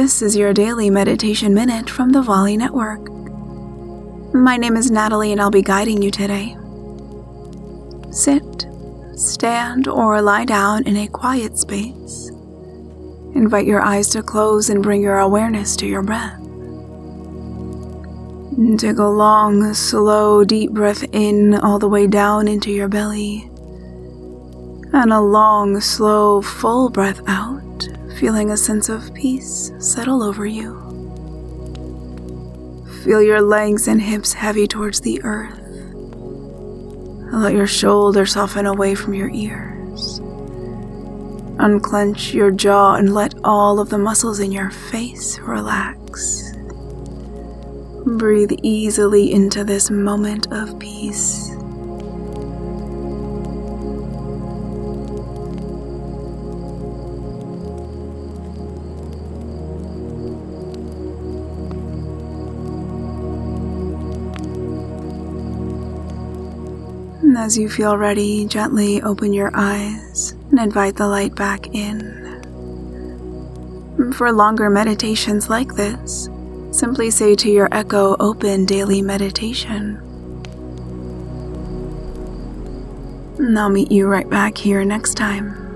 This is your daily meditation minute from the Volley Network. My name is Natalie and I'll be guiding you today. Sit, stand, or lie down in a quiet space. Invite your eyes to close and bring your awareness to your breath. Take a long, slow, deep breath in all the way down into your belly, and a long, slow, full breath out feeling a sense of peace settle over you. Feel your legs and hips heavy towards the earth. Let your shoulders soften away from your ears. Unclench your jaw and let all of the muscles in your face relax. Breathe easily into this moment of peace. As you feel ready, gently open your eyes and invite the light back in. For longer meditations like this, simply say to your echo open daily meditation. And I'll meet you right back here next time.